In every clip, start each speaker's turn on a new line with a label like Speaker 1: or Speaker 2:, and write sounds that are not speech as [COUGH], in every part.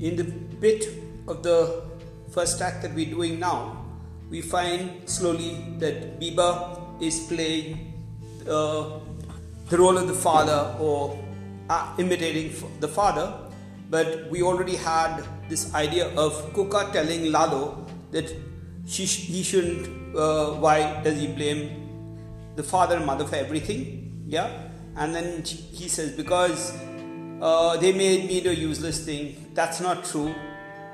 Speaker 1: in the bit of the first act that we're doing now, we find slowly that Beba is playing uh, the role of the father or uh, imitating the father, but we already had this idea of Cuca telling Lalo that she, he shouldn't, uh, why does he blame the father and mother for everything? Yeah, and then he says, because uh, they made me a useless thing. That's not true.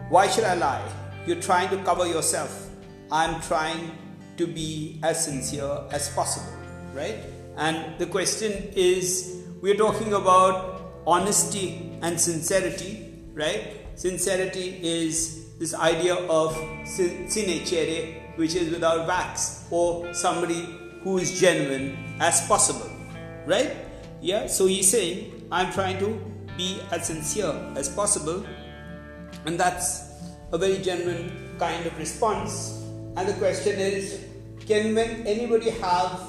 Speaker 1: Why should I lie? You're trying to cover yourself. I'm trying to be as sincere as possible, right? And the question is we're talking about honesty and sincerity, right? Sincerity is this idea of sine which is without wax, or somebody who is genuine as possible, right? Yeah, so he's saying, I'm trying to be as sincere as possible, and that's a very genuine kind of response. And the question is, can anybody have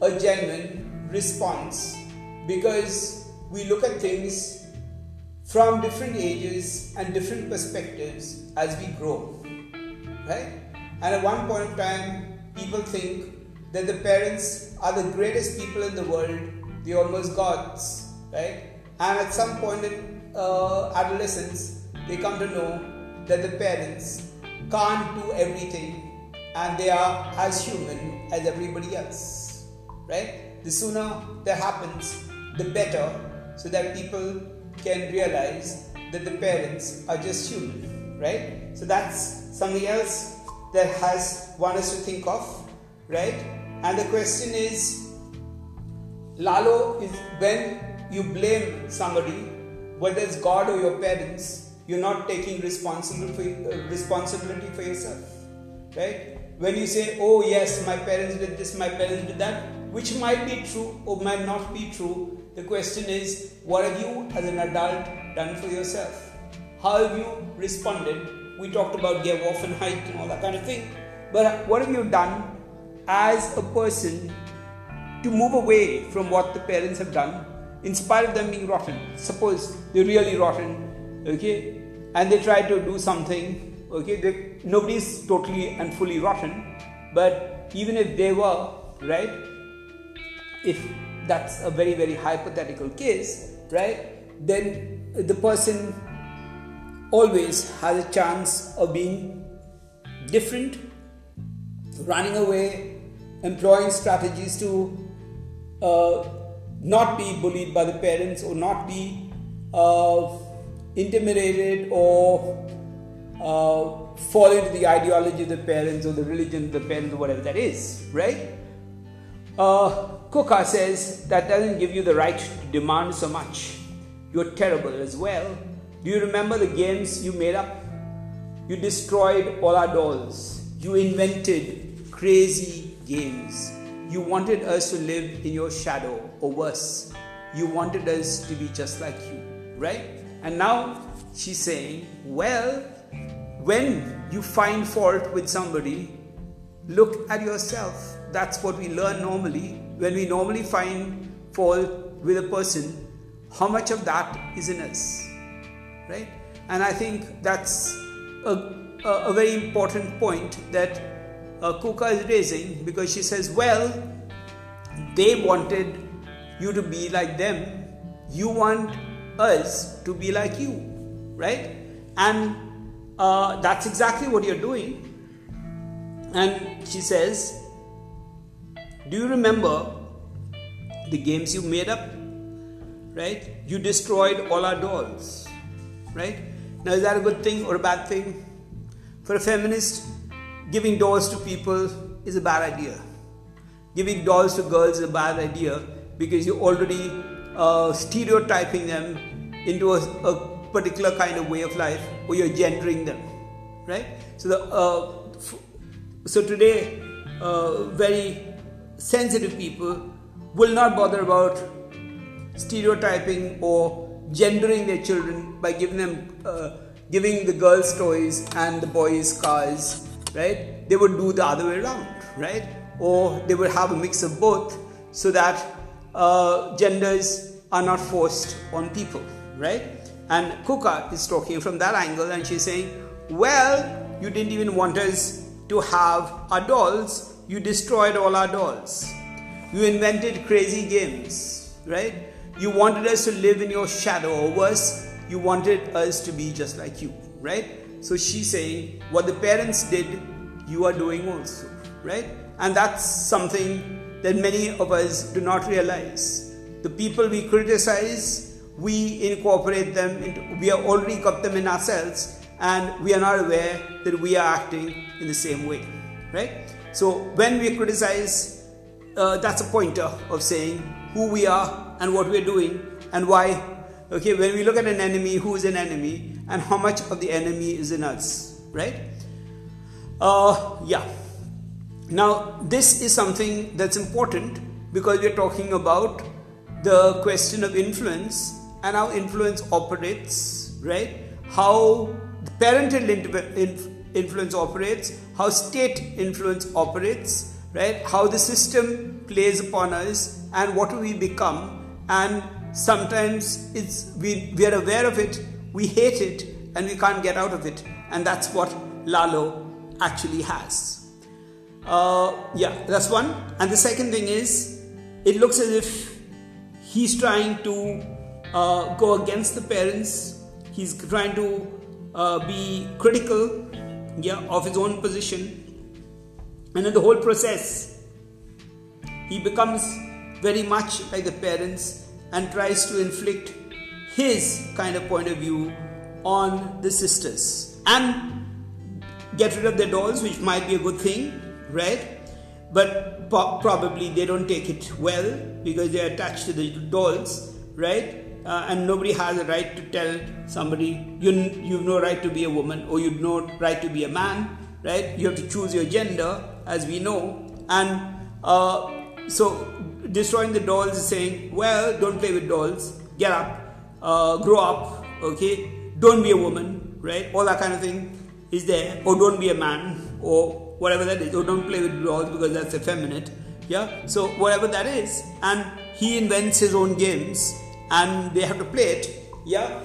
Speaker 1: a genuine response? Because we look at things from different ages and different perspectives as we grow, right? And at one point in time, people think that the parents are the greatest people in the world, they're almost gods, right? And at some point in uh, adolescence, they come to know that the parents can't do everything and they are as human as everybody else. Right? The sooner that happens, the better, so that people can realize that the parents are just human. Right? So that's something else that has one us to think of. Right? And the question is Lalo is when you blame somebody, whether it's God or your parents, you're not taking responsibility for, uh, responsibility for yourself. Right? When you say, oh, yes, my parents did this, my parents did that, which might be true or might not be true, the question is, what have you as an adult done for yourself? How have you responded? We talked about give off and height and all that kind of thing. But what have you done as a person to move away from what the parents have done in spite of them being rotten. Suppose they're really rotten, okay, and they try to do something, okay, they, nobody's totally and fully rotten, but even if they were, right, if that's a very, very hypothetical case, right, then the person always has a chance of being different, running away, employing strategies to uh, not be bullied by the parents or not be uh, intimidated or uh, fall into the ideology of the parents or the religion of the parents or whatever that is, right? Uh, Cuca says that doesn't give you the right to demand so much. You're terrible as well. Do you remember the games you made up? You destroyed all our dolls. You invented crazy games. You wanted us to live in your shadow, or worse, you wanted us to be just like you, right? And now she's saying, well, when you find fault with somebody, look at yourself. That's what we learn normally. When we normally find fault with a person, how much of that is in us, right? And I think that's a, a, a very important point that uh, Cuca is raising because she says, well, they wanted you to be like them, you want us to be like you, right? And uh, that's exactly what you're doing. And she says, Do you remember the games you made up? Right? You destroyed all our dolls, right? Now, is that a good thing or a bad thing? For a feminist, giving dolls to people is a bad idea. Giving dolls to girls is a bad idea because you're already uh, stereotyping them into a, a, particular kind of way of life or you're gendering them, right? So, the, uh, f- so today, uh, very sensitive people will not bother about stereotyping or gendering their children by giving them uh, giving the girls toys and the boys cars right they would do the other way around right or they would have a mix of both so that uh, genders are not forced on people, right? And Cuca is talking from that angle and she's saying, Well, you didn't even want us to have our dolls, you destroyed all our dolls. You invented crazy games, right? You wanted us to live in your shadow, or worse, you wanted us to be just like you, right? So she's saying, What the parents did, you are doing also, right? And that's something that many of us do not realize. The people we criticize, we incorporate them into, we have already got them in ourselves, and we are not aware that we are acting in the same way, right? So when we criticize, uh, that's a pointer of saying who we are and what we're doing and why. Okay, when we look at an enemy, who is an enemy, and how much of the enemy is in us, right? Uh, yeah. Now, this is something that's important because we're talking about the question of influence and how influence operates, right? How parental influence operates, how state influence operates, right? How the system plays upon us and what we become. And sometimes it's we, we are aware of it, we hate it, and we can't get out of it. And that's what Lalo actually has. Uh, yeah, that's one. And the second thing is, it looks as if he's trying to uh, go against the parents. He's trying to uh, be critical, yeah, of his own position. And in the whole process, he becomes very much like the parents and tries to inflict his kind of point of view on the sisters and get rid of their dolls, which might be a good thing right? But po- probably they don't take it well because they are attached to the dolls, right? Uh, and nobody has a right to tell somebody you you've no right to be a woman or you've no right to be a man, right? You have to choose your gender, as we know, and uh, so destroying the dolls is saying, well, don't play with dolls, get up, uh, grow up, okay? Don't be a woman, right? All that kind of thing is there, or don't be a man, or whatever that is. Or don't play with dolls because that's effeminate. Yeah. So whatever that is, and he invents his own games, and they have to play it. Yeah.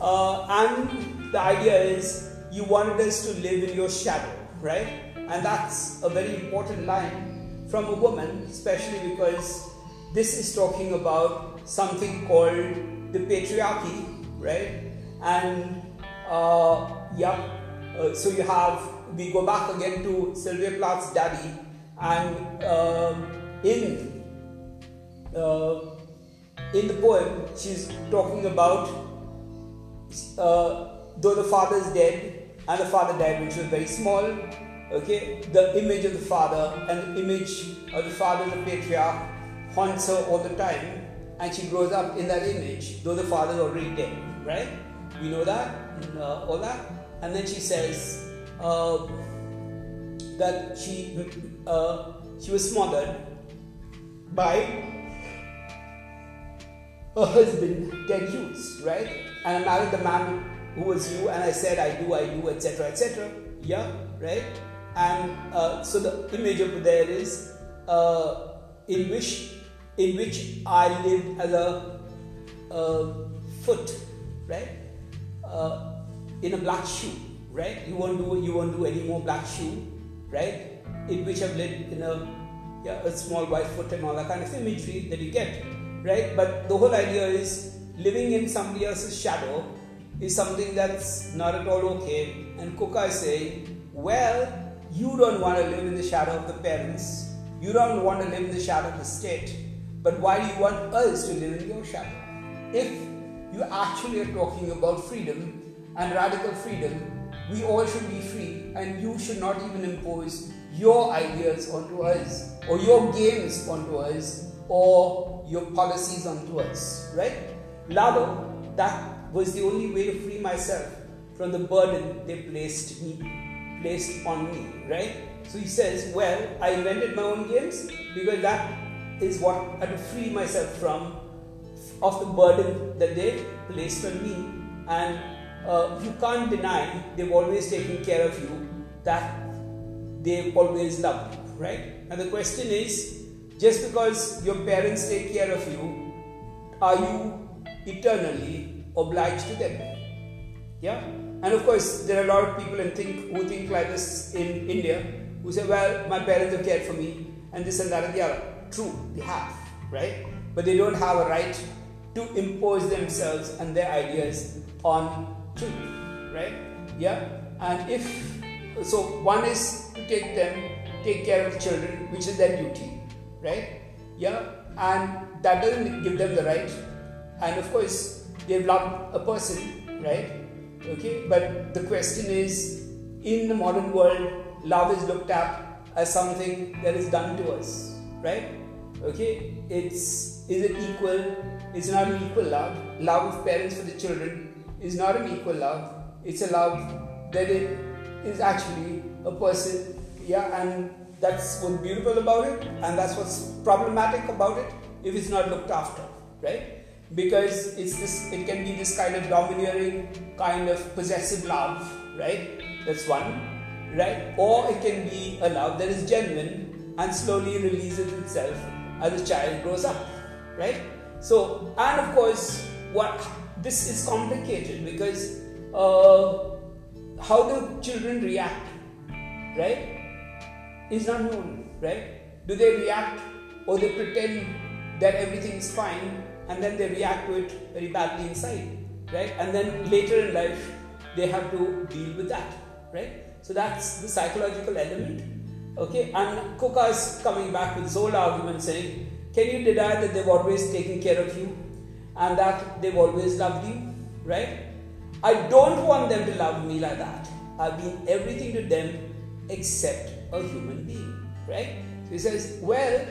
Speaker 1: Uh, and the idea is you wanted us to live in your shadow, right? And that's a very important line from a woman, especially because this is talking about something called the patriarchy, right? And uh, yeah, uh, so you have we go back again to Sylvia Plath's daddy, and uh, in uh, in the poem, she's talking about uh, though the father is dead and the father died, which was very small. Okay, the image of the father and the image of the father, the patriarch, haunts her all the time, and she grows up in that image, though the father is already dead. Right? We know that, all that, and then she says uh, that she uh, she was smothered by her husband Ted Hughes, right? And I married the man who was you, and I said I do, I do, etc., etc. Yeah, right? And uh, so the image over there is uh, in which in which I lived as a, a foot, right? Uh, in a black shoe right? You won't do you won't do any more black shoe, right? In which I've lived in a yeah, a small white foot and all that kind of imagery that you get, right? But the whole idea is living in somebody else's shadow is something that's not at all okay. And Cuca is saying, well, you don't want to live in the shadow of the parents, you don't want to live in the shadow of the state, but why do you want us to live in your shadow? If you actually are talking about freedom and radical freedom, we all should be free, and you should not even impose your ideas onto us, or your games onto us, or your policies onto us, right? Lalo, that was the only way to free myself from the burden they placed me, placed on me, right? So he says, Well, I invented my own games because that is what I had to free myself from of the burden that they placed on me. And uh, you can't deny they've always taken care of you, that they've always loved you, right? And the question is just because your parents take care of you, are you eternally obliged to them. Yeah? And of course, there are a lot of people and think, who think like this in India who say, well, my parents have cared for me and this and that and the other. True, they have, right? But they don't have a right to impose themselves and their ideas on right? Yeah? And if, so one is to take them, take care of children, which is their duty, right? Yeah? And that doesn't give them the right. And of course, they've loved a person, right? Okay, but the question is in the modern world, love is looked at as something that is done to us, right? Okay, it's is it equal? It's not an equal love. Love of parents for the children is not an equal love. It's a love that it is actually a person, yeah, and that's what's beautiful about it, and that's what's problematic about it if it's not looked after, right? because it's this it can be this kind of domineering kind of possessive love right that's one right or it can be a love that is genuine and slowly releases itself as the child grows up right so and of course what this is complicated because uh, how do children react right is not known right do they react or they pretend that everything is fine and then they react to it very badly inside, right? And then later in life, they have to deal with that, right? So that's the psychological element, okay? And Cuca is coming back with his old argument saying, can you deny that they've always taken care of you and that they've always loved you, right? I don't want them to love me like that. I've been everything to them except a human being, right? So he says, well,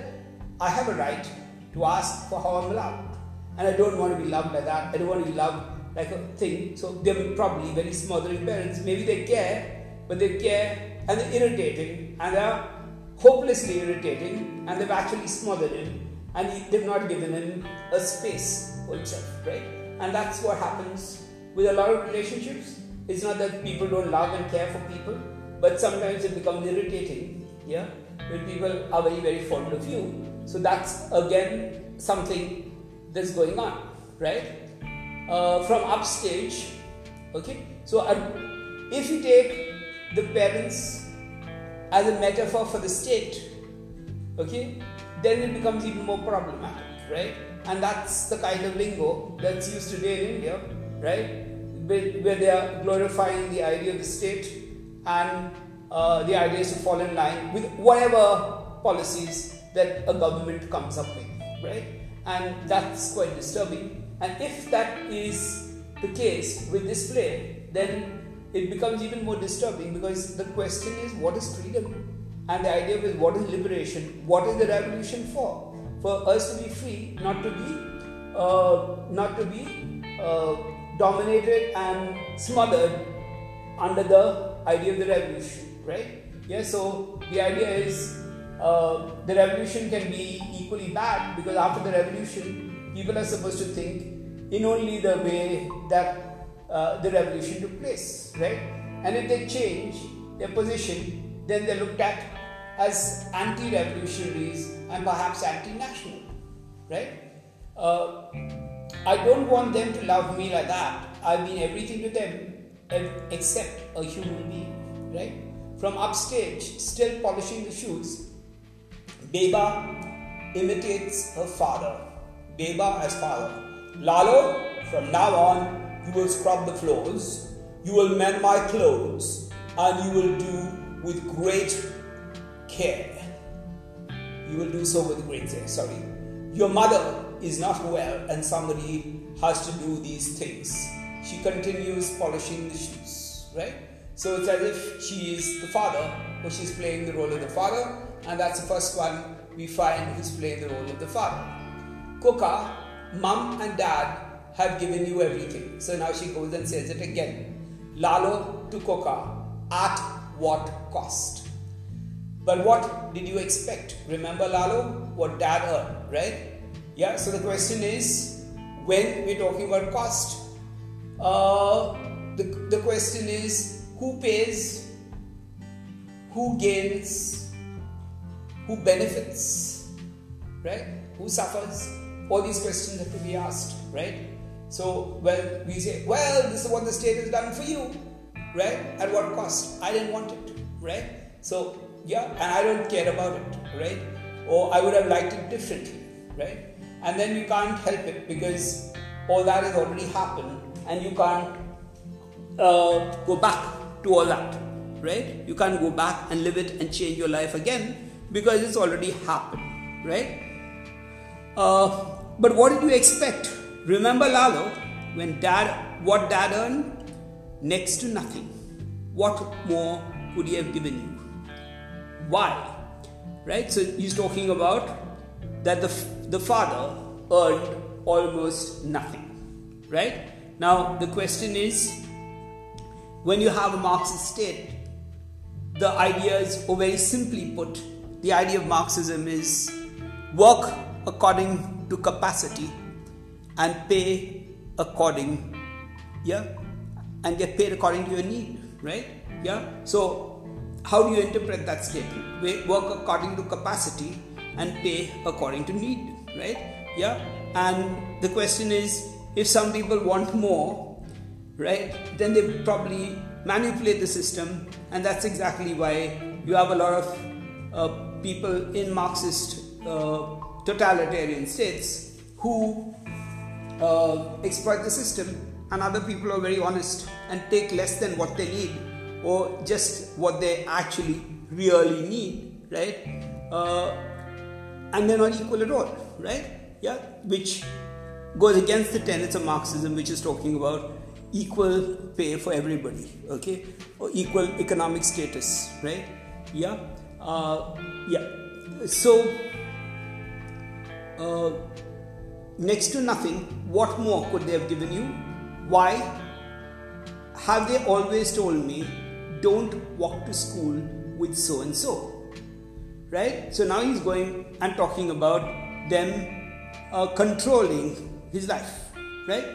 Speaker 1: I have a right to ask for how I'm loved and I don't want to be loved like that. I don't want to be loved like a thing. So they're probably very smothering parents. Maybe they care, but they care and they're irritating and they're hopelessly irritating and they've actually smothered him and they've not given him a space for himself, right? And that's what happens with a lot of relationships. It's not that people don't love and care for people, but sometimes it becomes irritating, yeah, when people are very, very fond of you. So that's again something that's going on, right? Uh, from upstage, okay? So, uh, if you take the parents as a metaphor for the state, okay, then it becomes even more problematic, right? And that's the kind of lingo that's used today in India, right? Where they are glorifying the idea of the state and uh, the idea is to fall in line with whatever policies that a government comes up with, right? and that's quite disturbing. And if that is the case with this play, then it becomes even more disturbing because the question is what is freedom? And the idea is what is liberation? What is the revolution for? For us to be free, not to be, uh, not to be uh, dominated and smothered under the idea of the revolution, right? Yeah. So the idea is uh, the revolution can be equally bad because after the revolution, people are supposed to think in only the way that uh, the revolution took place, right? And if they change their position, then they're looked at as anti revolutionaries and perhaps anti national, right? Uh, I don't want them to love me like that. I've been everything to them except a human being, right? From upstage, still polishing the shoes, Beba imitates her father. Beba as father. Lalo, from now on, you will scrub the floors, you will mend my clothes, and you will do with great care. You will do so with great care. Sorry. Your mother is not well, and somebody has to do these things. She continues polishing the shoes, right? So it's as if she is the father, or she's playing the role of the father, and that's the first one we find who's playing the role of the father. Cuca, mom and dad have given you everything. So now she goes and says it again. Lalo to Cuca, at what cost? But what did you expect? Remember Lalo? What dad earned, right? Yeah, so the question is when we're talking about cost, uh, the, the question is who pays, who gains, who benefits, right? Who suffers? All these questions have to be asked, right? So, well, we say, well, this is what the state has done for you, right? At what cost? I didn't want it, right? So, yeah, and I don't care about it, right? Or I would have liked it differently, right? And then you can't help it because all that has already happened and you can't uh, go back to all that, right? You can't go back and live it and change your life again because it's already happened, right? Uh, but what did you expect? Remember Lalo, when dad, what dad earned? Next to nothing. What more could he have given you? Why? Right? So he's talking about that the, the father earned almost nothing. Right? Now the question is when you have a Marxist state, the idea is, or very simply put, the idea of Marxism is work according to capacity and pay according yeah and get paid according to your need right yeah so how do you interpret that statement We work according to capacity and pay according to need right? Yeah. And the question is if some people want more right then they probably manipulate the system. And that's exactly why you have a lot of uh, people in marxist uh, totalitarian states who uh, exploit the system, and other people are very honest and take less than what they need or just what they actually really need, right? Uh, and they're not equal at all, right? Yeah, which goes against the tenets of Marxism, which is talking about equal pay for everybody, okay, or equal economic status, right? Yeah, uh, yeah. So. Uh, next to nothing, what more could they have given you? Why have they always told me, don't walk to school with so and so? Right? So now he's going and talking about them uh, controlling his life. Right?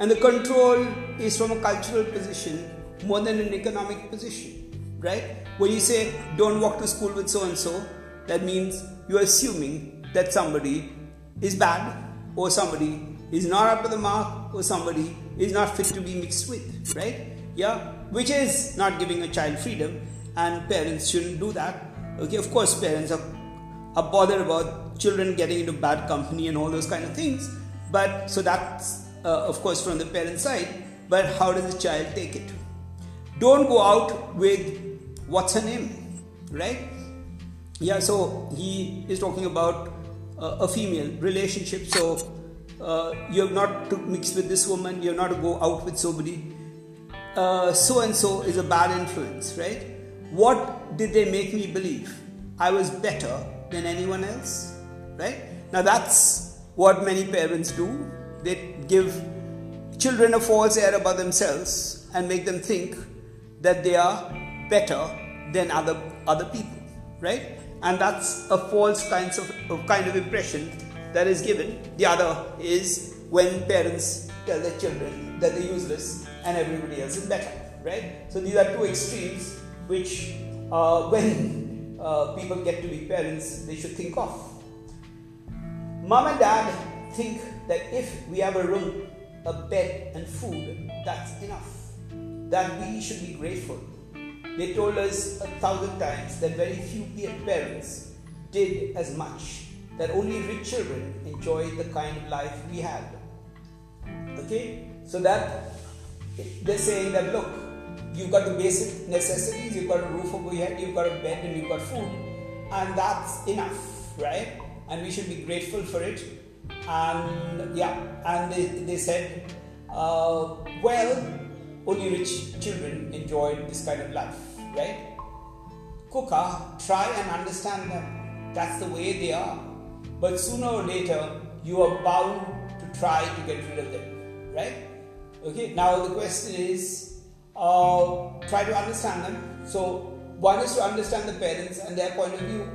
Speaker 1: And the control is from a cultural position more than an economic position. Right? When you say, don't walk to school with so and so, that means you're assuming that somebody is bad or somebody is not up to the mark or somebody is not fit to be mixed with, right? Yeah, which is not giving a child freedom, and parents shouldn't do that. Okay, of course, parents are, are bothered about children getting into bad company and all those kind of things, but so that's uh, of course from the parent side, but how does the child take it? Don't go out with what's her name, right? Yeah, so he is talking about uh, a female relationship. So uh, you have not to mix with this woman, you have not to go out with somebody. So and so is a bad influence, right? What did they make me believe? I was better than anyone else, right? Now that's what many parents do. They give children a false air about themselves and make them think that they are better than other other people, right? and that's a false kinds of, of kind of impression that is given. The other is when parents tell their children that they're useless and everybody else is better, right? So these are two extremes which, uh, [LAUGHS] when uh, people get to be parents, they should think of. Mom and dad think that if we have a room, a bed, and food, that's enough. That we should be grateful they told us a thousand times that very few parents did as much, that only rich children enjoy the kind of life we had. Okay? So that they're saying that look, you've got the basic necessities, you've got a roof over your head, you've got a bed, and you've got food, and that's enough, right? And we should be grateful for it. And yeah, and they, they said, uh, well, only rich children enjoyed this kind of life, right? Cuca, try and understand them. That's the way they are. But sooner or later, you are bound to try to get rid of them, right? Okay, now the question is uh, try to understand them. So, one is to understand the parents and their point of view.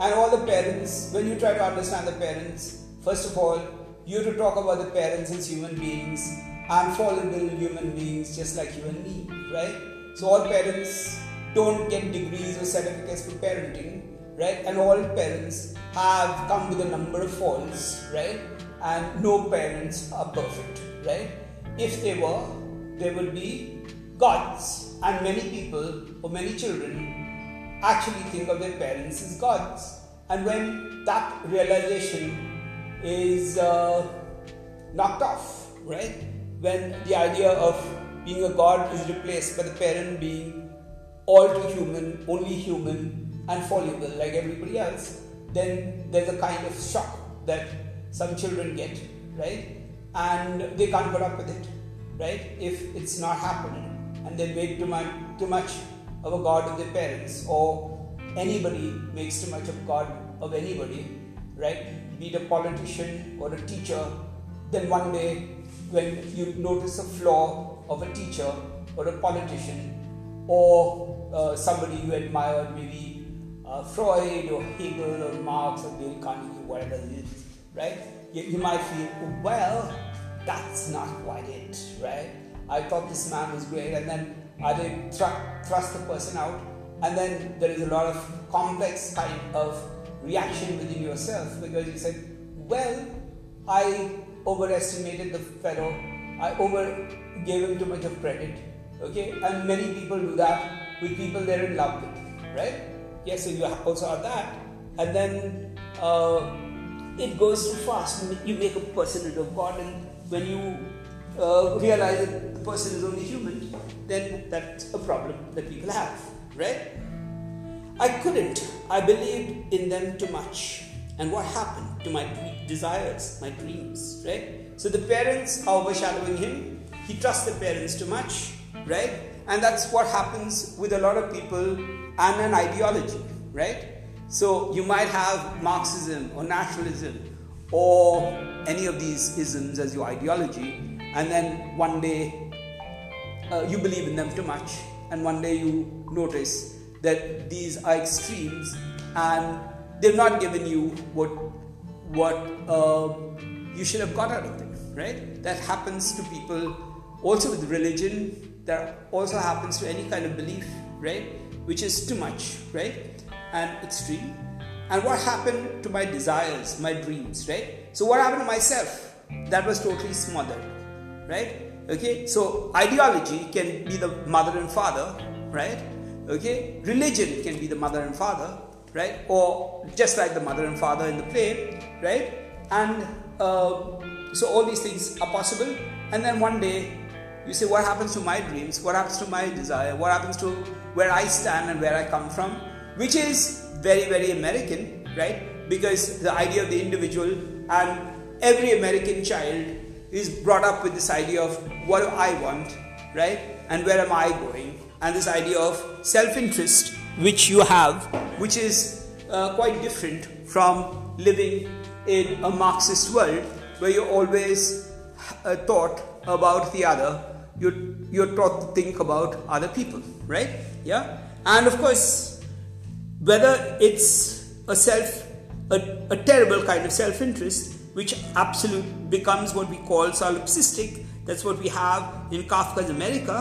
Speaker 1: And all the parents, when you try to understand the parents, first of all, you have to talk about the parents as human beings and fallible human beings just like you and me, right? So all parents don't get degrees or certificates for parenting, right? And all parents have come with a number of faults, right? and no parents are perfect, right? If they were, they would be gods, and many people or many children actually think of their parents as gods. And when that realization is uh, knocked off, right? When the idea of being a god is replaced by the parent being all too human, only human, and fallible like everybody else, then there's a kind of shock that some children get, right? And they can't put up with it, right? If it's not happening, and they make too much, too much of a god of their parents, or anybody makes too much of God of anybody, right? Be it a politician or a teacher, then one day when you notice a flaw of a teacher or a politician or uh, somebody you admire, maybe uh, Freud or Hegel or Marx or Dale Carnegie, whatever it is, right? You, you might feel, well, that's not quite it, right? I thought this man was great, and then I did thr- thrust the person out, and then there is a lot of complex kind of reaction within yourself because you said, well, I overestimated the fellow, I over gave him too much of credit, okay, and many people do that with people they're in love with, right? Yes, so you also have that, and then. Uh, it goes too fast. You make a person into god, and when you uh, realize that the person is only human, then that's a problem that people have, right? I couldn't. I believed in them too much. And what happened to my desires, my dreams, right? So the parents are overshadowing him. He trusts the parents too much, right? And that's what happens with a lot of people and an ideology, right? So you might have Marxism or nationalism or any of these isms as your ideology, and then one day uh, you believe in them too much, and one day you notice that these are extremes and they've not given you what what uh, you should have got out of them, right? That happens to people also with religion. That also happens to any kind of belief, right? Which is too much, right? And extreme. And what happened to my desires, my dreams, right? So, what happened to myself? That was totally smothered, right? Okay, so ideology can be the mother and father, right? Okay, religion can be the mother and father, right? Or just like the mother and father in the play, right? And uh, so, all these things are possible. And then one day, you say, What happens to my dreams? What happens to my desire? What happens to where I stand and where I come from? Which is very, very American, right? Because the idea of the individual and every American child is brought up with this idea of what do I want, right? And where am I going? And this idea of self interest, which you have, which is uh, quite different from living in a Marxist world where you're always uh, thought about the other, you're, you're taught to think about other people, right? Yeah? And of course, whether it's a self a, a terrible kind of self-interest which absolute becomes what we call solipsistic that's what we have in kafka's america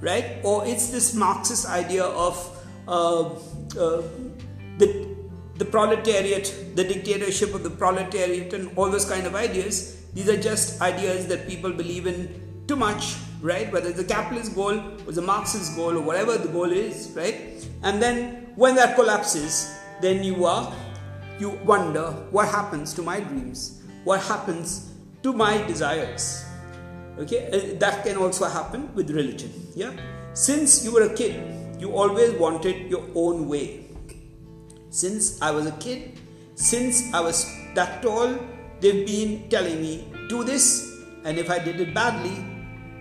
Speaker 1: right? Or it's this marxist idea of uh, uh, the the proletariat the dictatorship of the proletariat and all those kind of ideas. These are just ideas that people believe in too much right whether it's a capitalist goal or the marxist goal or whatever the goal is right and then when that collapses, then you are you wonder what happens to my dreams, what happens to my desires. Okay, uh, that can also happen with religion. Yeah, since you were a kid, you always wanted your own way. Since I was a kid, since I was that tall, they've been telling me, do this, and if I did it badly,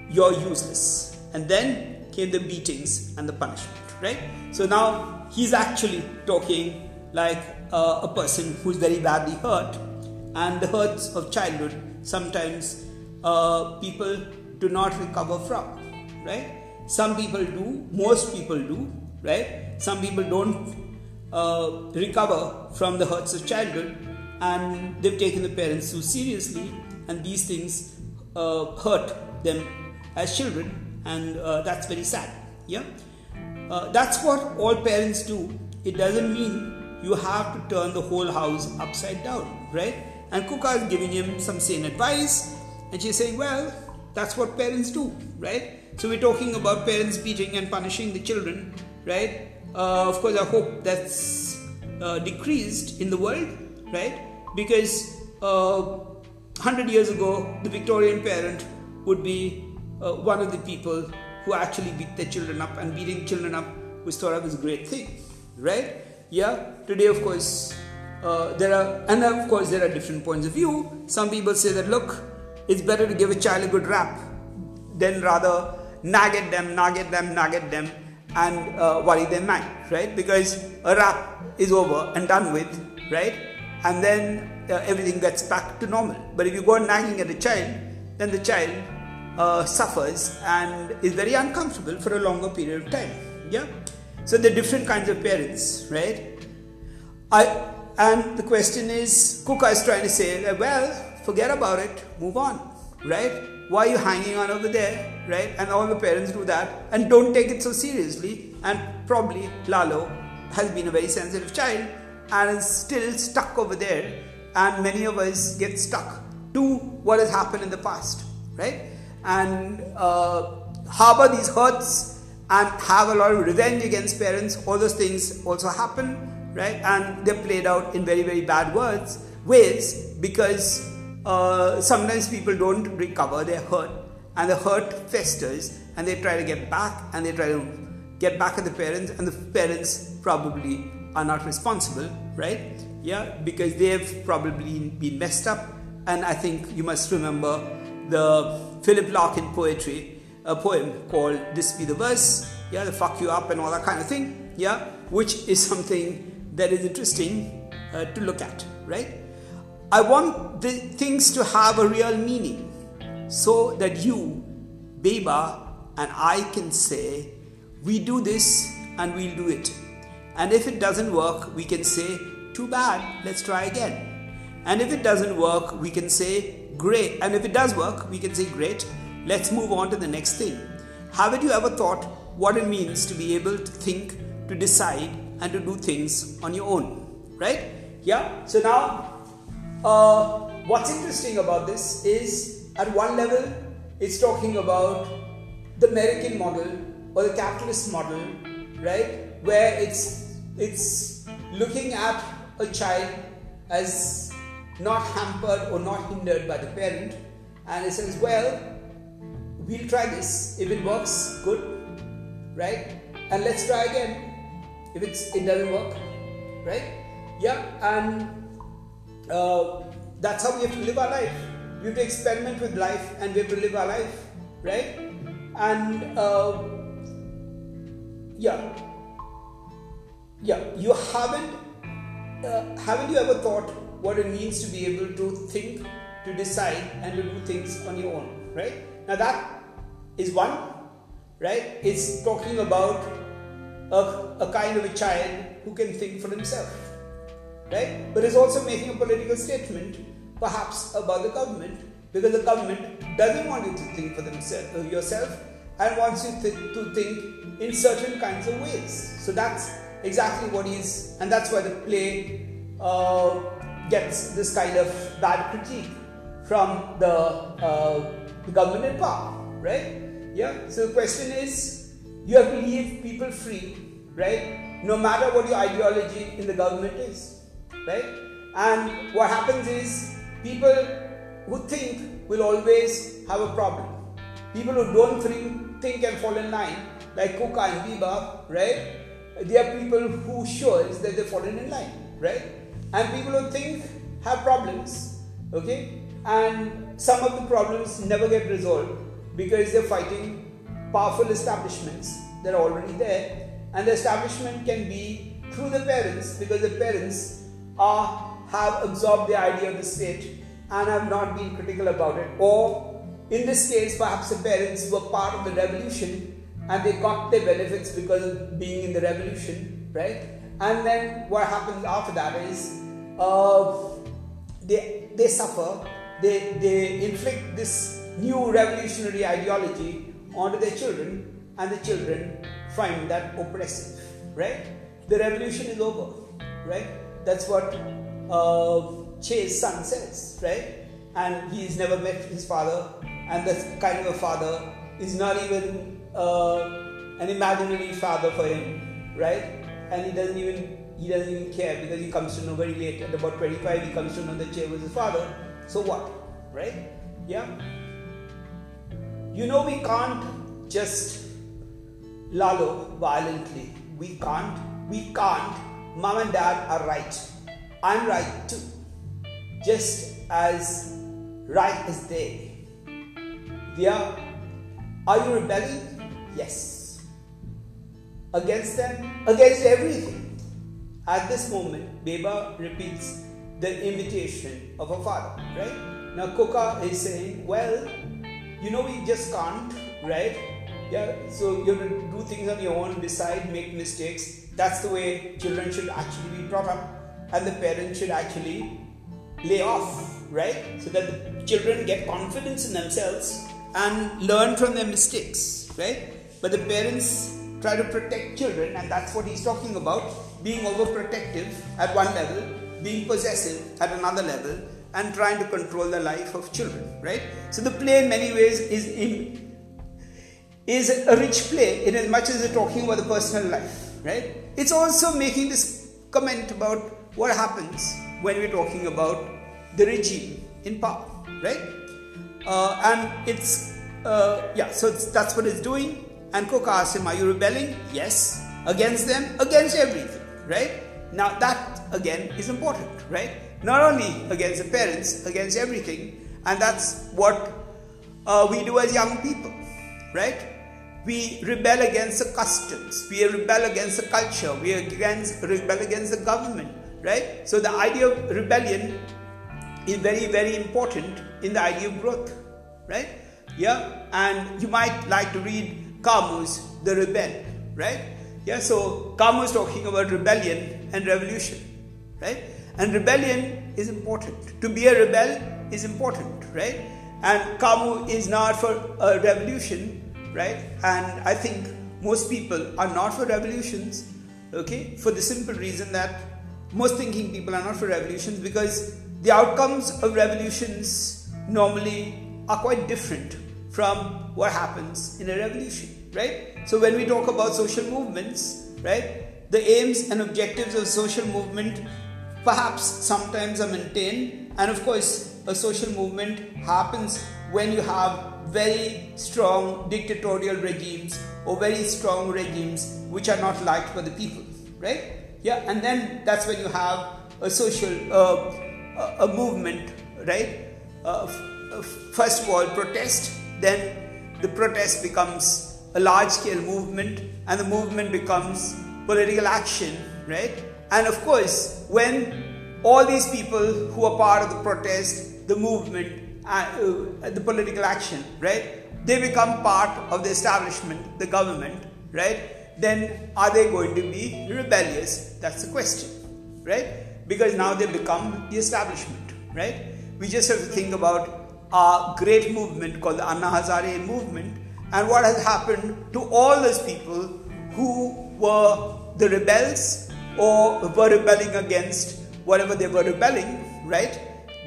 Speaker 1: you're useless. And then came the beatings and the punishment, right? So now he's actually talking like uh, a person who's very badly hurt. And the hurts of childhood sometimes uh, people do not recover from right? Some people do most people do right? Some people don't uh, recover from the hurts of childhood. And they've taken the parents too seriously. And these things uh, hurt them as children and uh, that's very sad yeah uh, that's what all parents do. It doesn't mean you have to turn the whole house upside down, right? And Cuca is giving him some sane advice, and she's saying, Well, that's what parents do, right? So we're talking about parents beating and punishing the children, right? Uh, of course, I hope that's uh, decreased in the world, right? Because uh, 100 years ago, the Victorian parent would be uh, one of the people who actually beat their children up, and beating children up was thought of as a great thing, right? Yeah, today, of course, uh, there are, and of course, there are different points of view. Some people say that, look, it's better to give a child a good rap than rather nag at them, nag at them, nag at them, and uh, worry their mind, right? Because a rap is over and done with, right? And then uh, everything gets back to normal. But if you go nagging at a child, then the child uh, suffers and is very uncomfortable for a longer period of time. Yeah. So there are different kinds of parents, right? I and the question is, Cuca is trying to say, well, forget about it, move on, right? Why are you hanging on over there, right? And all the parents do that, and don't take it so seriously. And probably Lalo has been a very sensitive child and is still stuck over there and many of us get stuck to what has happened in the past, right? And uh, harbor these hurts and have a lot of revenge against parents. All those things also happen, right? And they're played out in very, very bad words ways because uh, sometimes people don't recover their hurt and the hurt festers and they try to get back and they try to get back at the parents and the parents probably are not responsible, right? yeah because they've probably been messed up and i think you must remember the philip larkin poetry a poem called this be the verse yeah the fuck you up and all that kind of thing yeah which is [LAUGHS] something that is interesting uh, to look at right i want the things to have a real meaning so that you beba and i can say we do this and we'll do it and if it doesn't work we can say too bad, let's try again. And if it doesn't work, we can say great. And if it does work, we can say great, let's move on to the next thing. Haven't you ever thought what it means to be able to think, to decide, and to do things on your own? Right? Yeah? So now, uh, what's interesting about this is at one level, it's talking about the American model or the capitalist model, right? Where it's it's looking at a child as not hampered or not hindered by the parent. And he says well we'll try this. If it works good right? And let's try again. If it's it doesn't work right? Yeah and uh, that's how we have to live our life. We have to experiment with life and we have to live our life right? And uh, yeah. Yeah you haven't uh, haven't you ever thought what it means to be able to think, to decide, and to do things on your own? Right? Now, that is one, right? It's talking about a, a kind of a child who can think for himself, right? But it's also making a political statement, perhaps about the government, because the government doesn't want you to think for themselves, uh, yourself and wants you th- to think in certain kinds of ways. So that's exactly what he's, and that's why the play uh, gets this kind of bad critique from the, uh, government in power, right? Yeah. So the question is, you have to leave people free, right? No matter what your ideology in the government is, right? And what happens is, people who think will always have a problem. People who don't think, think and fall in line, like Cuca and Beba, right? they are people who shows that they've fallen in line, right? And people who think have problems, okay? And some of the problems never get resolved because they're fighting powerful establishments that are already there. And the establishment can be through the parents because the parents are have absorbed the idea of the state and have not been critical about it. Or in this case, perhaps the parents were part of the revolution and they got their benefits because of being in the revolution, right? And then what happens after that is uh, they they suffer, they they inflict this new revolutionary ideology onto their children, and the children find that oppressive, right? The revolution is over, right? That's what uh, Che's son says, right? And he's never met his father, and that kind of a father is not even uh, an imaginary father for him, right? And he doesn't even he doesn't even care because he comes to know very late. At about 25, he comes to know that Che was his father. So what, right? Yeah. You know we can't just lalo violently. We can't. We can't. Mom and dad are right. I'm right too. Just as right as they. Yeah. Are you rebelling? Yes. Against them? Against everything. At this moment, Beba repeats the invitation of her father, right? Now, Cuca is saying, Well, you know, we just can't, right? Yeah, so you have to do things on your own, decide, make mistakes. That's the way children should actually be brought up, and the parents should actually lay off, right? So that the children get confidence in themselves and learn from their mistakes, right? But the parents try to protect children, and that's what he's talking about being overprotective at one level, being possessive at another level, and trying to control the life of children, right? So the play, in many ways, is in is a rich play in as much as it's talking about the personal life, right? It's also making this comment about what happens when we're talking about the regime in power, right? Uh, and it's, uh, yeah, so it's, that's what it's doing. And Cuca asks him, Are you rebelling? Yes. Against them? Against everything, right? Now, that again is important, right? Not only against the parents, against everything. And that's what uh, we do as young people, right? we rebel against the customs, we rebel against the culture, we against, rebel against the government, right? So the idea of rebellion is very, very important in the idea of growth, right? Yeah, and you might like to read Camus, The Rebel, right? Yeah, so Camus talking about rebellion and revolution, right? And rebellion is important. To be a rebel is important, right? And Camus is not for a revolution, right? And I think most people are not for revolutions, okay? For the simple reason that most thinking people are not for revolutions because the outcomes of revolutions normally are quite different from what happens in a revolution, right? So when we talk about social movements, right, the aims and objectives of social movement perhaps sometimes are maintained, and of course, a social movement happens when you have very strong dictatorial regimes or very strong regimes which are not liked by the people, right? Yeah, and then that's when you have a social uh, a movement, right? Uh, first of all, protest, then the protest becomes a large scale movement, and the movement becomes political action, right? And of course, when all these people who are part of the protest, the movement, uh, the political action, right? They become part of the establishment, the government, right? Then are they going to be rebellious? That's the question, right? Because now they become the establishment, right? We just have to think about a great movement called the Anna Hazare movement and what has happened to all those people who were the rebels or were rebelling against whatever they were rebelling, right?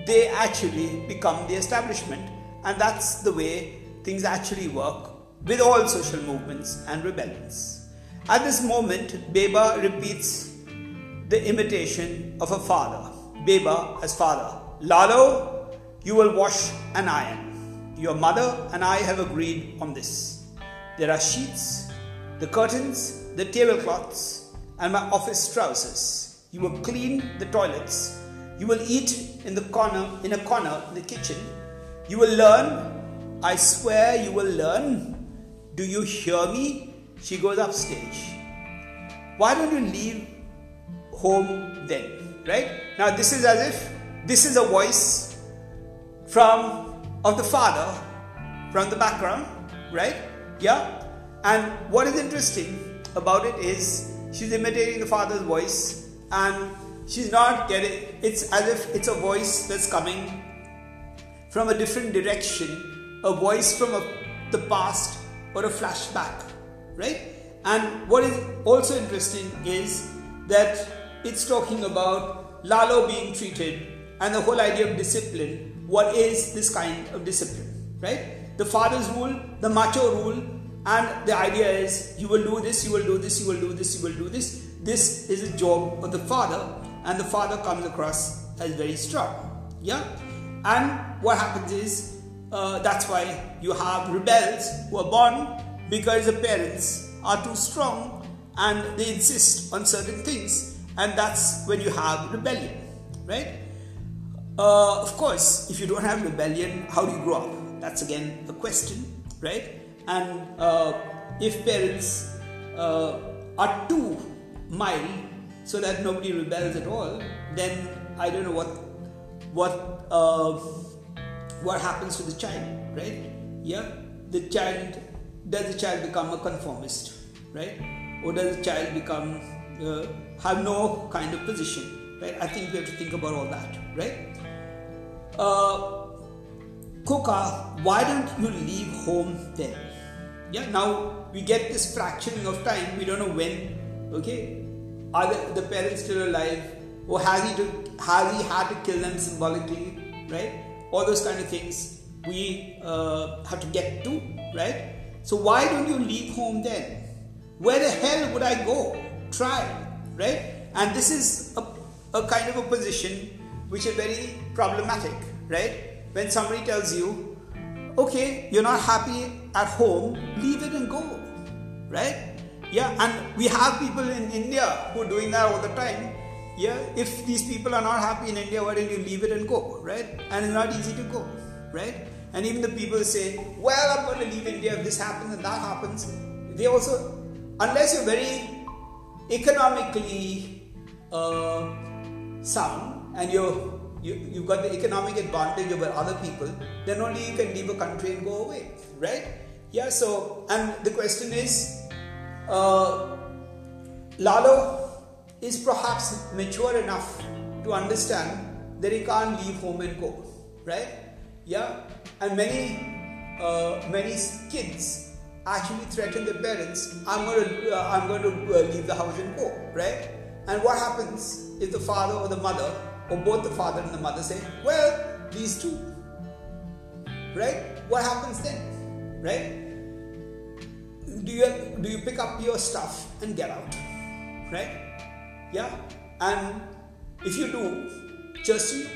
Speaker 1: they actually become the establishment. And that's the way things actually work with all social movements and rebellions. At this moment, Beba repeats the imitation of her father. Beba as father. Lalo, you will wash and iron. Your mother and I have agreed on this. There are sheets, the curtains, the tablecloths, and my office trousers. You will clean the toilets you will eat in the corner, in a corner in the kitchen. You will learn. I swear you will learn. Do you hear me? She goes upstage. Why don't you leave home then? Right? Now this is as if this is a voice from of the father from the background, right? Yeah. And what is interesting about it is she's imitating the father's voice and she's not getting it's as if it's a voice that's coming from a different direction a voice from a, the past or a flashback right and what is also interesting is that it's talking about lalo being treated and the whole idea of discipline. What is this kind of discipline, right? The father's rule, the macho rule, and the idea is you will do this, you will do this, you will do this, you will do this. This is a job of the father, and the father comes across as very strong. Yeah, and what happens is uh, that's why you have rebels who are born because the parents are too strong and they insist on certain things, and that's when you have rebellion, right? Uh, of course, if you don't have rebellion, how do you grow up? That's again a question, right? And uh, if parents uh, are too mild so that nobody rebels at all, then I don't know what what uh, what happens to the child, right? Yeah, the child does the child become a conformist, right? Or does the child become uh, have no kind of position, right? I think we have to think about all that, right? Uh, Cuca, why don't you leave home then? Yeah, now we get this fracturing of time. We don't know when. Okay, are the, the parents still alive, or has he to has he had to kill them symbolically? Right? All those kind of things we uh, have to get to. Right? So why don't you leave home then? Where the hell would I go? Try. Right? And this is a, a kind of a position which is very problematic. Right? When somebody tells you, okay, you're not happy at home, leave it and go. Right? Yeah, and we have people in India who are doing that all the time. Yeah, if these people are not happy in India, why don't you leave it and go? Right? And it's not easy to go. Right? And even the people say, well, I'm going to leave India if this happens and that happens. They also, unless you're very economically uh, sound and you're you, you've got the economic advantage over other people, then only you can leave a country and go away, right? Yeah, so, and the question is, uh, Lalo is perhaps mature enough to understand that he can't leave home and go, right? Yeah, and many, uh, many kids actually threaten their parents, I'm going to, uh, I'm going to uh, leave the house and go, right? And what happens if the father or the mother or both the father and the mother say, well, these two. Right? What happens then? Right? Do you do you pick up your stuff and get out? Right? Yeah? And if you do, just you,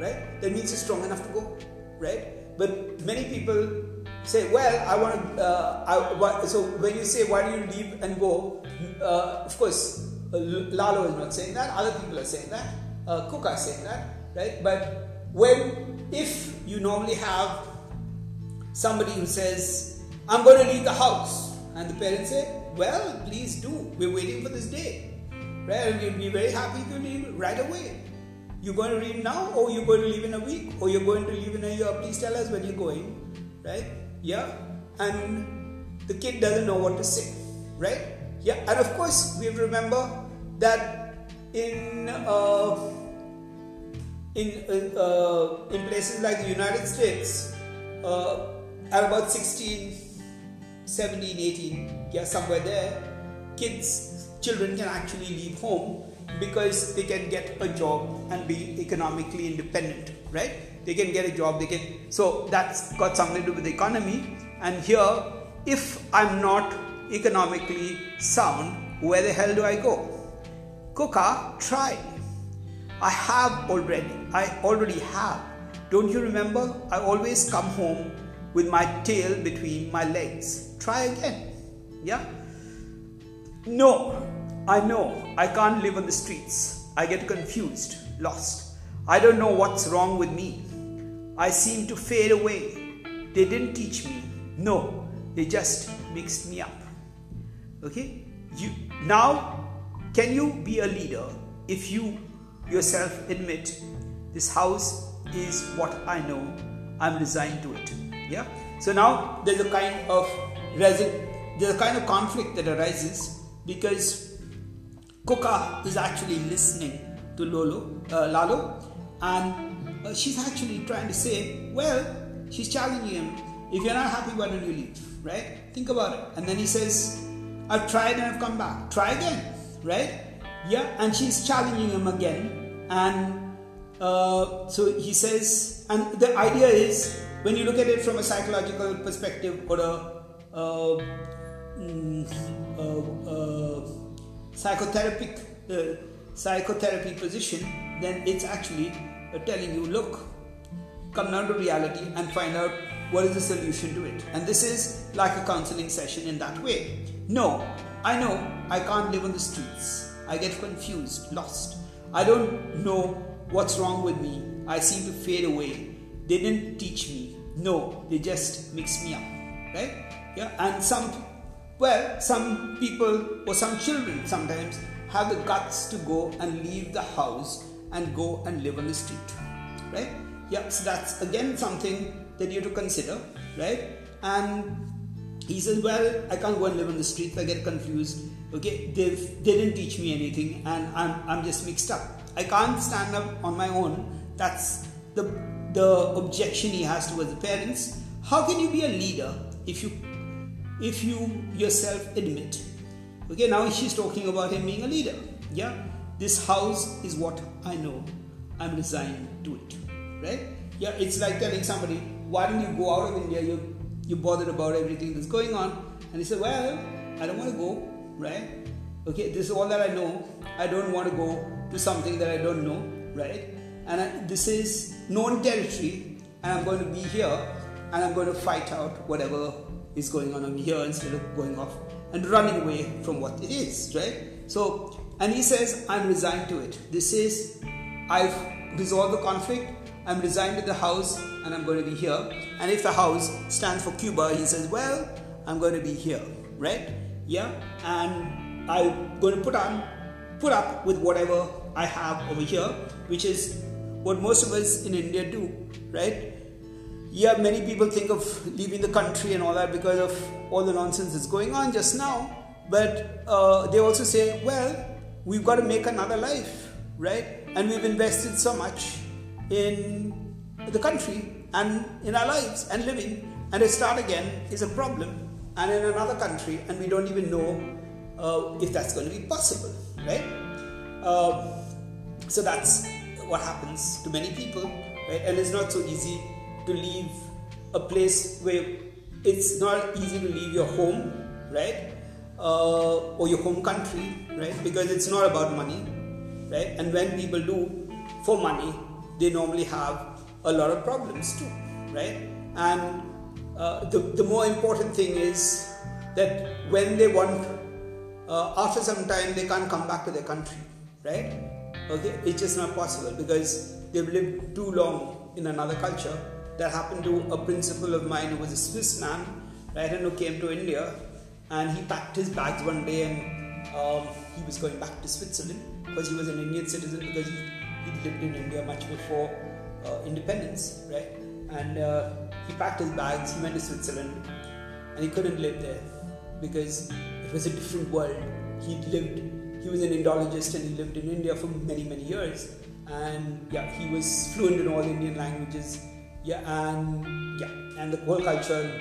Speaker 1: right? That means you're strong enough to go, right? But many people say, well, I want to. Uh, so when you say, why do you leave and go? Uh, of course, uh, Lalo is not saying that. Other people are saying that uh, Cuca saying that, right? But when, if you normally have somebody who says, I'm going to leave the house, and the parents say, Well, please do, we're waiting for this day, right? And we'll be very happy to leave right away. You're going to leave now, or you're going to leave in a week, or you're going to leave in a year. Please tell us when you're going, right? Yeah, and the kid doesn't know what to say, right? Yeah, and of course, we remember that in uh, in uh, uh, in places like the United States uh, at about 16 17 18 yeah somewhere there kids children can actually leave home because they can get a job and be economically independent right? They can get a job they can so that's got something to do with the economy. And here if i'm not economically sound where the hell do i go Cuca, try. I have already. I already have. Don't you remember? I always come home with my tail between my legs. Try again. Yeah? No, I know. I can't live on the streets. I get confused, lost. I don't know what's wrong with me. I seem to fade away. They didn't teach me. No, they just mixed me up. Okay? You now can you be a leader if you yourself admit this house is what I know, I'm resigned to it? Yeah. So now there's a kind of resi- there's a kind of conflict that arises because Cuca is actually listening to Lolo, uh, Lalo, and uh, she's actually trying to say, well, she's challenging him. If you're not happy, why don't you leave? Right? Think about it. And then he says, I've tried and I've come back. Try again right? Yeah, and she's challenging him again, and uh, so he says, and the idea is when you look at it from a psychological perspective or a uh, mm, uh, uh psychotherapeutic uh, psychotherapy position, then it's actually uh, telling you, look, come down to reality and find out what is the solution to it. And this is like a counseling session in that way. No, I know I can't live on the streets. I get confused, lost. I don't know what's wrong with me. I seem to fade away. They didn't teach me. No, they just mix me up. Right? Yeah, and some well, some people or some children sometimes have the guts to go and leave the house and go and live on the street. Right? Yeah, so that's again something that you have to consider, right? And he says, Well, I can't go and live on the streets, I get confused. Okay, they they didn't teach me anything and I'm I'm just mixed up. I can't stand up on my own. That's the the objection he has towards the parents. How can you be a leader if you if you yourself admit? Okay, now she's talking about him being a leader. Yeah, this house is what I know. I'm resigned to it. Right? Yeah, it's like telling somebody, why don't you go out of India? You're, you're bothered about everything that's going on. And he said, well, I don't want to go, right? Okay, this is all that I know. I don't want to go to something that I don't know, right? And I, this is known territory, and I'm going to be here, and I'm going to fight out whatever is going on over here instead of going off and running away from what it is, right? So, and he says, I'm resigned to it. This is, I've resolved the conflict, I'm resigned to the house, and I'm going to be here. And if the house stands for Cuba, he says, Well, I'm going to be here, right? Yeah, and I'm going to put on put up with whatever I have over here, which is what most of us in India do, right? Yeah, many people think of leaving the country and all that because of all the nonsense that's going on just now. But uh, they also say, well, we've got to make another life, right? And we've invested so much in the country and in our lives and living, and to start again is a problem. And in another country, and we don't even know uh, if that's going to be possible, right? Uh, so that's what happens to many people, right? And it's not so easy to leave a place where it's not easy to leave your home, right? Uh, or your home country, right? Because it's not about money, right? And when people do for money, they normally have a lot of problems too, right? And uh, the, the more important thing is that when they want uh, after some time they can't come back to their country, right? Okay, it's just not possible because they've lived too long in another culture. That happened to a principal of mine who was a Swiss man, right, and who came to India, and he packed his bags one day and um, he was going back to Switzerland because he was an Indian citizen because he he lived in India much before independence, right? And uh, he packed his bags, he went to Switzerland, and he couldn't live there because it was a different world. He lived, he was an Indologist and he lived in India for many, many years. And yeah, he was fluent in all Indian languages. Yeah, and yeah, and the whole culture.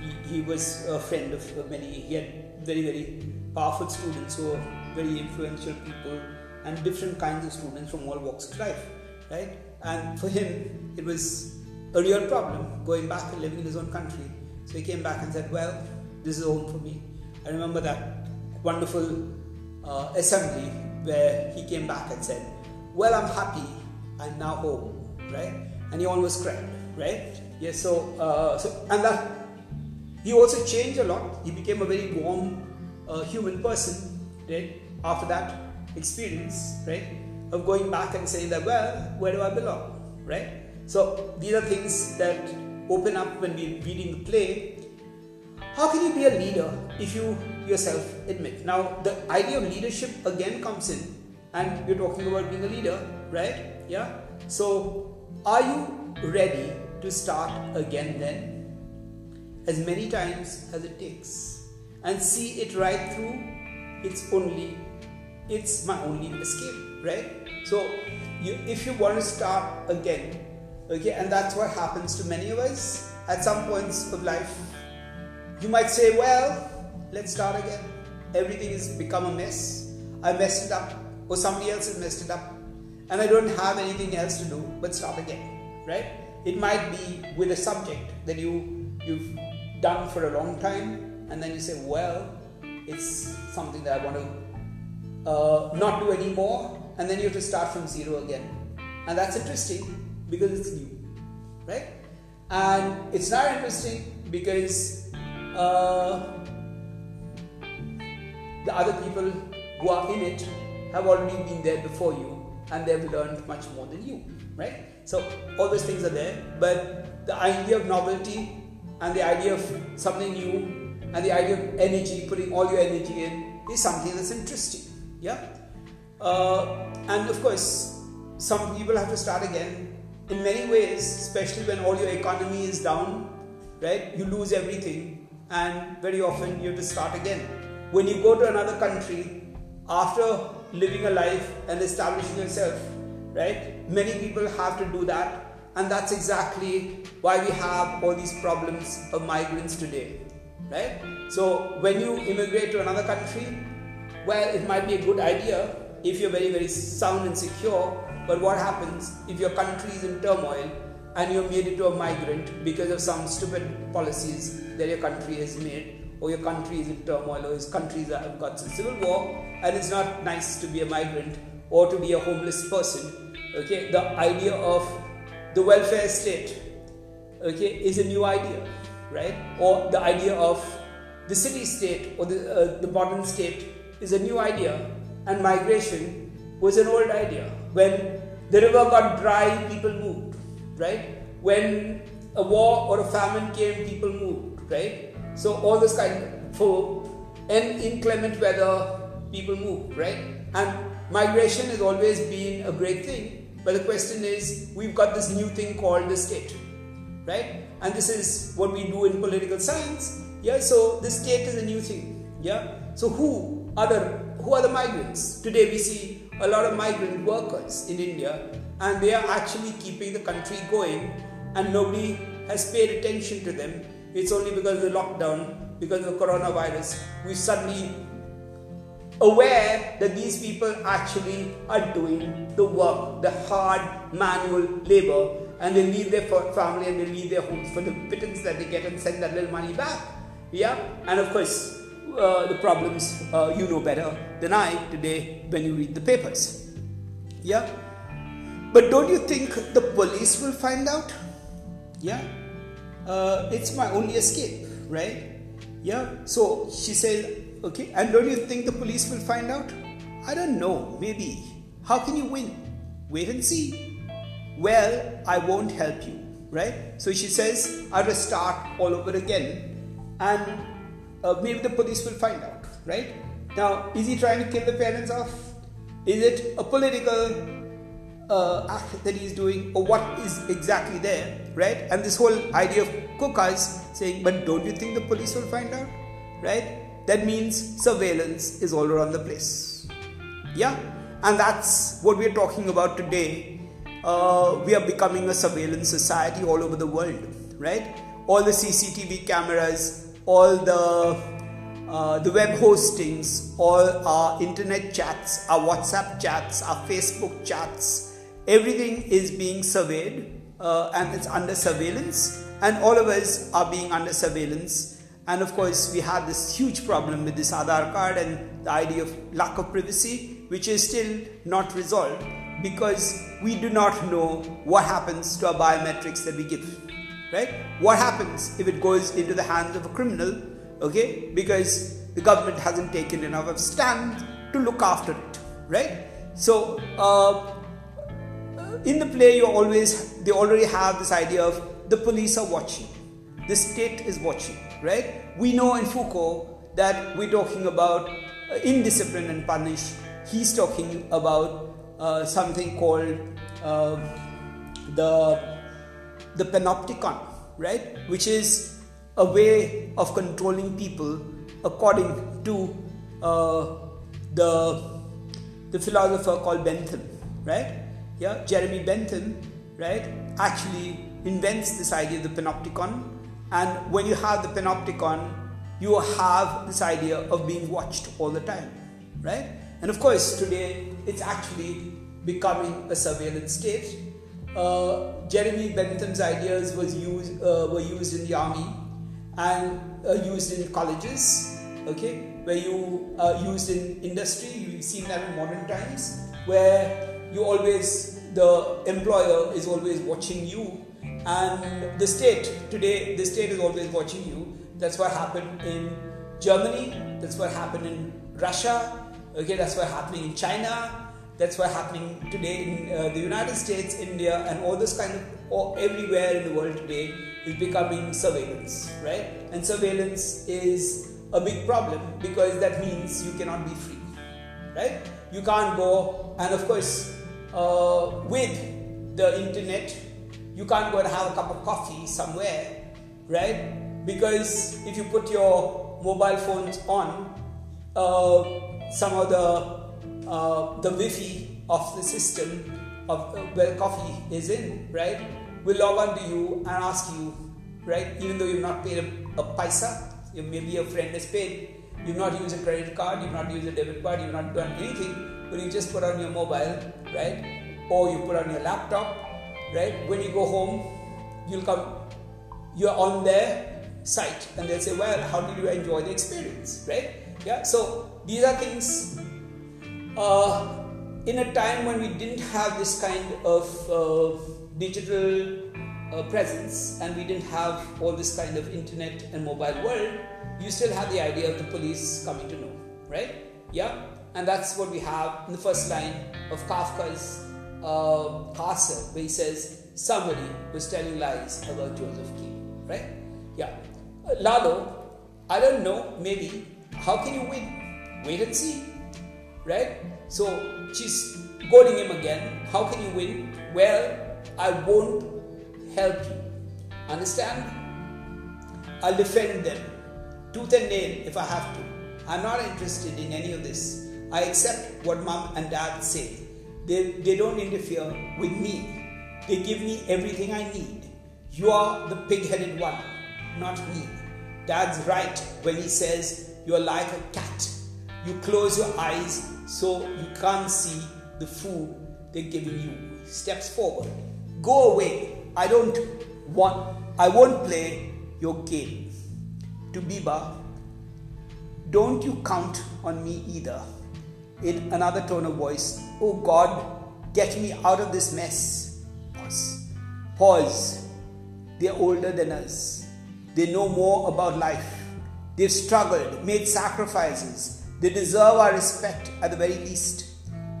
Speaker 1: He, he was a friend of many. He had very, very powerful students who were very influential people and different kinds of students from all walks of life, right? And for him, it was a real problem going back and living in his own country. So he came back and said, Well, this is home for me. I remember that wonderful uh, assembly where he came back and said, Well, I'm happy, I'm now home, right? And he almost cried, right? Yes, so, uh, so and that he also changed a lot. He became a very warm uh, human person, right? After that experience, right? Of going back and saying that, well, where do I belong, right? So these are things that open up when we're reading the play how can you be a leader if you yourself admit? Now, the idea of leadership again comes in, and we're talking about being a leader, right? Yeah. So, are you ready to start again then? As many times as it takes, and see it right through. It's only, it's my only escape, right? So, you, if you want to start again, okay, and that's what happens to many of us at some points of life you might say, well, let's start again. Everything has become a mess. I messed it up, or somebody else has messed it up. and I don't have anything else to do but start again, right? It might be with a subject that you you've done for a long time, and then you say, well, it's something that I want to uh, not do anymore, and then you have to start from zero again, and that's interesting because it's new, right? And it's not interesting because uh, the other people who are in it have already been there before you and they've learned much more than you, right? So all those things are there, but the idea of novelty and the idea of something new and the idea of energy, putting all your energy in, is something that's interesting, yeah. Uh, and of course, some people have to start again. In many ways, especially when all your economy is down, right? You lose everything, and very often you have to start again. When you go to another country, after living a life and establishing yourself, right? Many people have to do that, and that's exactly why we have all these problems of migrants today, right? So, when you immigrate to another country, well, it might be a good idea if you're very, very sound and secure, but what happens if your country is in turmoil and you're made into a migrant because of some stupid policies that your country has made? or your country is in turmoil or your countries have got some civil war and it's not nice to be a migrant or to be a homeless person okay the idea of the welfare state okay is a new idea right or the idea of the city state or the, uh, the modern state is a new idea and migration was an old idea when the river got dry people moved right when a war or a famine came people moved right so all this kind of, for an inclement weather, people moved, right? And migration has always been a great thing. But the question is, we've got this new thing called the state, right? And this is what we do in political science. Yeah, so the state is a new thing. Yeah. So who the who are the migrants? Today we see a lot of migrant workers in India, and they are actually keeping the country going, and nobody has paid attention to them it's only because of the lockdown, because of the coronavirus, we suddenly aware that these people actually are doing the work, the hard manual labor, and they leave their family and they leave their homes for the pittance that they get and send that little money back. Yeah, and of course, uh, the problems uh, you know better than I today when you read the papers. Yeah, but don't you think the police will find out? Yeah uh, it's my only escape, right? Yeah. So she said, okay, and don't you think the police will find out? I don't know, maybe. How can you win? Wait and see. Well, I won't help you, right? So she says, I'll start all over again, and uh, maybe the police will find out, right? Now, is he trying to kill the parents off? Is it a political uh, act that he's doing or what is exactly there, right? And this whole idea of Cuca's saying, but don't you think the police will find out, right? That means surveillance is all around the place. Yeah, and that's what we're talking about today. Uh, we are becoming a surveillance society all over the world, right? All the CCTV cameras, all the uh, the web hostings, all our internet chats, our WhatsApp chats, our Facebook chats, everything is being surveyed uh, and it's under surveillance and all of us are being under surveillance. And of course we have this huge problem with this Aadhaar card and the idea of lack of privacy which is still not resolved because we do not know what happens to our biometrics that we give right? What happens if it goes into the hands of a criminal? Okay? Because the government hasn't taken enough of stand to look after it. Right? So uh, in the play you always they already have this idea of the police are watching. The state is watching. Right? We know in foucault that we're talking about uh, indiscipline and punish. He's talking about uh, something called uh, the the panopticon right which is a way of controlling people according to uh, the the philosopher called bentham right yeah, Jeremy Bentham, right, actually invents this idea of the panopticon. And when you have the panopticon, you have this idea of being watched all the time, right? And of course, today it's actually becoming a surveillance state. Uh, Jeremy Bentham's ideas was used, uh, were used in the army and uh, used in colleges, okay, where you are used in industry. You've seen that in modern times, where you always, the employer is always watching you, and the state, today, the state is always watching you. That's what happened in Germany, that's what happened in Russia, okay, that's what happening in China, that's what's happening today in uh, the United States, India, and all this kind of, or everywhere in the world today is becoming surveillance, right? And surveillance is a big problem because that means you cannot be free, right? You can't go, and of course, uh, with the internet, you can't go and have a cup of coffee somewhere, right? Because if you put your mobile phones on, uh, some of the uh, the Wi-Fi of the system of uh, where coffee is in, right, will log on to you and ask you, right, even though you've not paid a, a paisa, maybe a friend has paid, you've not used a credit card, you've not used a debit card, you've not done anything, but you just put on your mobile, right, or you put on your laptop, right. When you go home, you'll come, you're on their site, and they'll say, well, how did you enjoy the experience, right? Yeah. So these are things uh, in a time when we didn't have this kind of uh, digital uh, presence and we didn't have all this kind of internet and mobile world, you still have the idea of the police coming to know, right? Yeah, and that's what we have in the first line of Kafka's uh, Castle, where he says somebody was telling lies about Joseph King, right? Yeah, uh, Lalo, I don't know, maybe. How can you win? Wait and see right? So she's goading him again. How can you win? Well, I won't help you. Understand? I'll defend them tooth and nail if I have to. I'm not interested in any of this. I accept what mom and dad say. They, they don't interfere with me. They give me everything I need. You are the pig headed one, not me. Dad's right when he says you're like a cat. You close your eyes so you can't see the food they're giving you. Steps forward. Go away. I don't want, I won't play your game. To Beba, don't you count on me either. In another tone of voice, oh God, get me out of this mess. Pause. Pause. They're older than us. They know more about life. They've struggled, made sacrifices, they deserve our respect at the very least.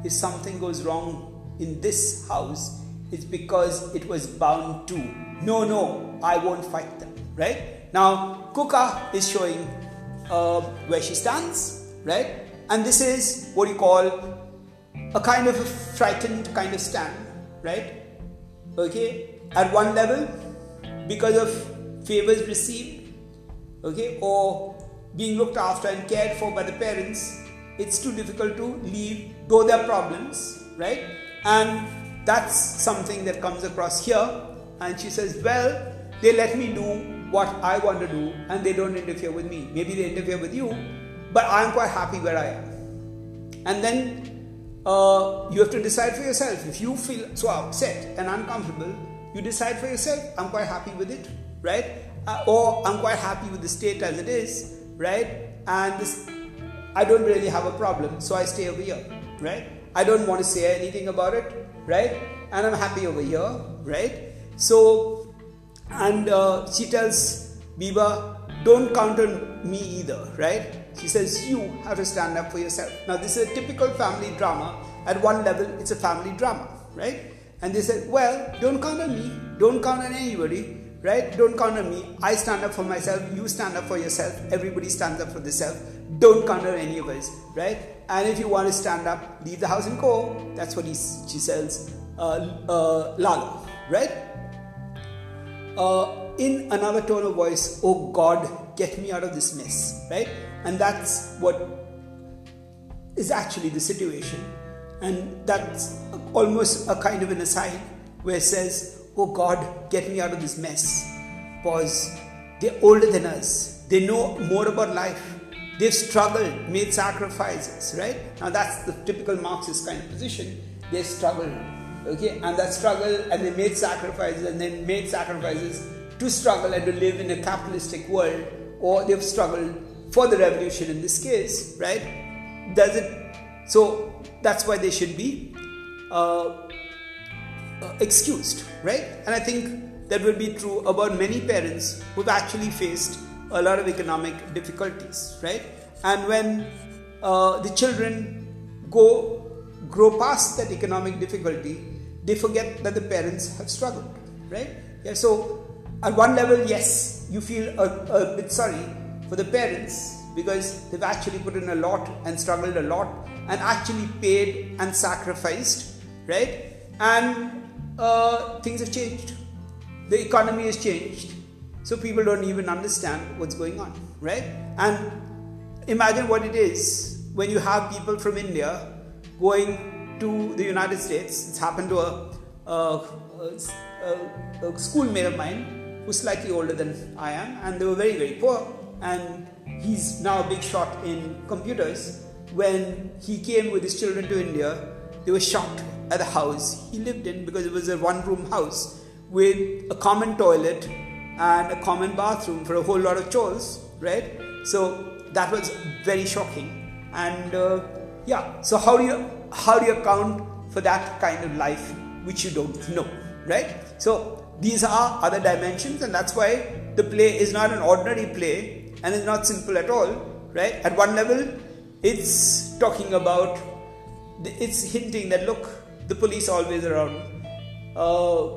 Speaker 1: If something goes wrong in this house, it's because it was bound to. No, no, I won't fight them. Right? Now, Cuca is showing uh, where she stands, right? And this is what you call a kind of a frightened kind of stand, right? Okay, at one level, because of favors received, okay, or being looked after and cared for by the parents, it's too difficult to leave, though there are problems, right? And that's something that comes across here. And she says, Well, they let me do what I want to do and they don't interfere with me. Maybe they interfere with you, but I'm quite happy where I am. And then uh, you have to decide for yourself. If you feel so upset and uncomfortable, you decide for yourself, I'm quite happy with it, right? Uh, or I'm quite happy with the state as it is right? And this, I don't really have a problem, so I stay over here, right? I don't want to say anything about it, right? And I'm happy over here, right? So, and uh, she tells Beba, don't count on me either, right? She says, you have to stand up for yourself. Now, this is a typical family drama. At one level, it's a family drama, right? And they said, well, don't count on me, don't count on anybody right? Don't count on me. I stand up for myself. You stand up for yourself. Everybody stands up for themselves. Don't count on any of us, right? And if you want to stand up, leave the house and go. That's what he, she says, uh, uh, Lalo, right? Uh, in another tone of voice, oh God, get me out of this mess, right? And that's what is actually the situation. And that's almost a kind of an aside where it says, Oh God, get me out of this mess. Pause. They're older than us, they know more about life. They've struggled, made sacrifices, right? Now that's the typical Marxist kind of position. they struggled okay and that struggle and they made sacrifices and then made sacrifices to struggle and to live in a capitalistic world or they've struggled for the revolution in this case right does it so that's why they should be uh, excused right and i think that will be true about many parents who've actually faced a lot of economic difficulties right and when uh, the children go grow past that economic difficulty they forget that the parents have struggled, right? Yeah, so at one level, yes, you feel a, a bit sorry for the parents because they've actually put in a lot and struggled a lot and actually paid and sacrificed, right? And uh, things have changed. The economy has changed. So people don't even understand what's going on, right? And imagine what it is when you have people from India going to the United States. It's happened to a, a, a, a schoolmate of mine who's slightly older than I am, and they were very, very poor. And he's now a big shot in computers. When he came with his children to India, they were shocked at the house he lived in because it was a one room house with a common toilet and a common bathroom for a whole lot of chores, right? So that was very shocking. And uh, yeah, so how do you how do you account for that kind of life which you don't know, right? So these are other dimensions, and that's why the play is not an ordinary play and is not simple at all, right? At one level, it's talking about, it's hinting that look, the police always around, uh,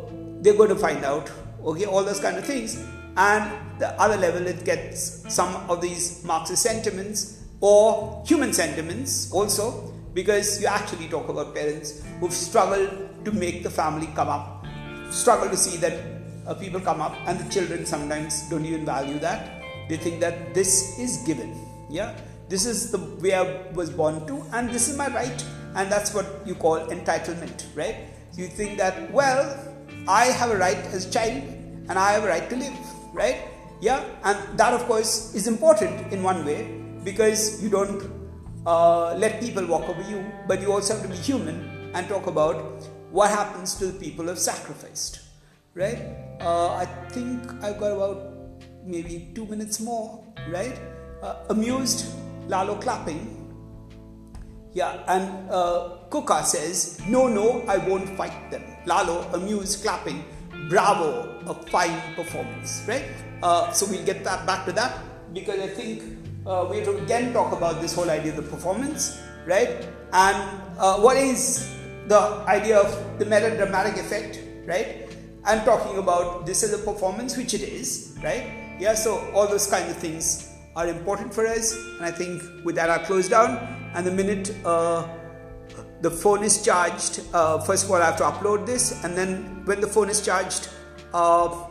Speaker 1: they're going to find out, okay, all those kind of things. And the other level, it gets some of these Marxist sentiments or human sentiments also because you actually talk about parents who've struggled to make the family come up, struggle to see that uh, people come up, and the children sometimes don't even value that. They think that this is given. Yeah, this is the way I was born to, and this is my right, and that's what you call entitlement, right? You think that, well, I have a right as a child, and I have a right to live, right? Yeah, and that, of course, is important in one way because you don't uh, let people walk over you, but you also have to be human and talk about what happens to the people who have sacrificed. Right? Uh, I think I've got about maybe two minutes more. Right? Uh, amused, Lalo clapping. Yeah, and uh, Cuca says, No, no, I won't fight them. Lalo, amused, clapping. Bravo, a fine performance. Right? Uh, so we'll get that back to that because I think uh, we have to again talk about this whole idea of the performance, right? And uh, what is the idea of the melodramatic effect, right? I'm talking about this as a performance, which it is, right? Yeah, so all those kinds of things are important for us, and I think with that I'll close down. And the minute uh, the phone is charged, uh, first of all I have to upload this, and then when the phone is charged, uh,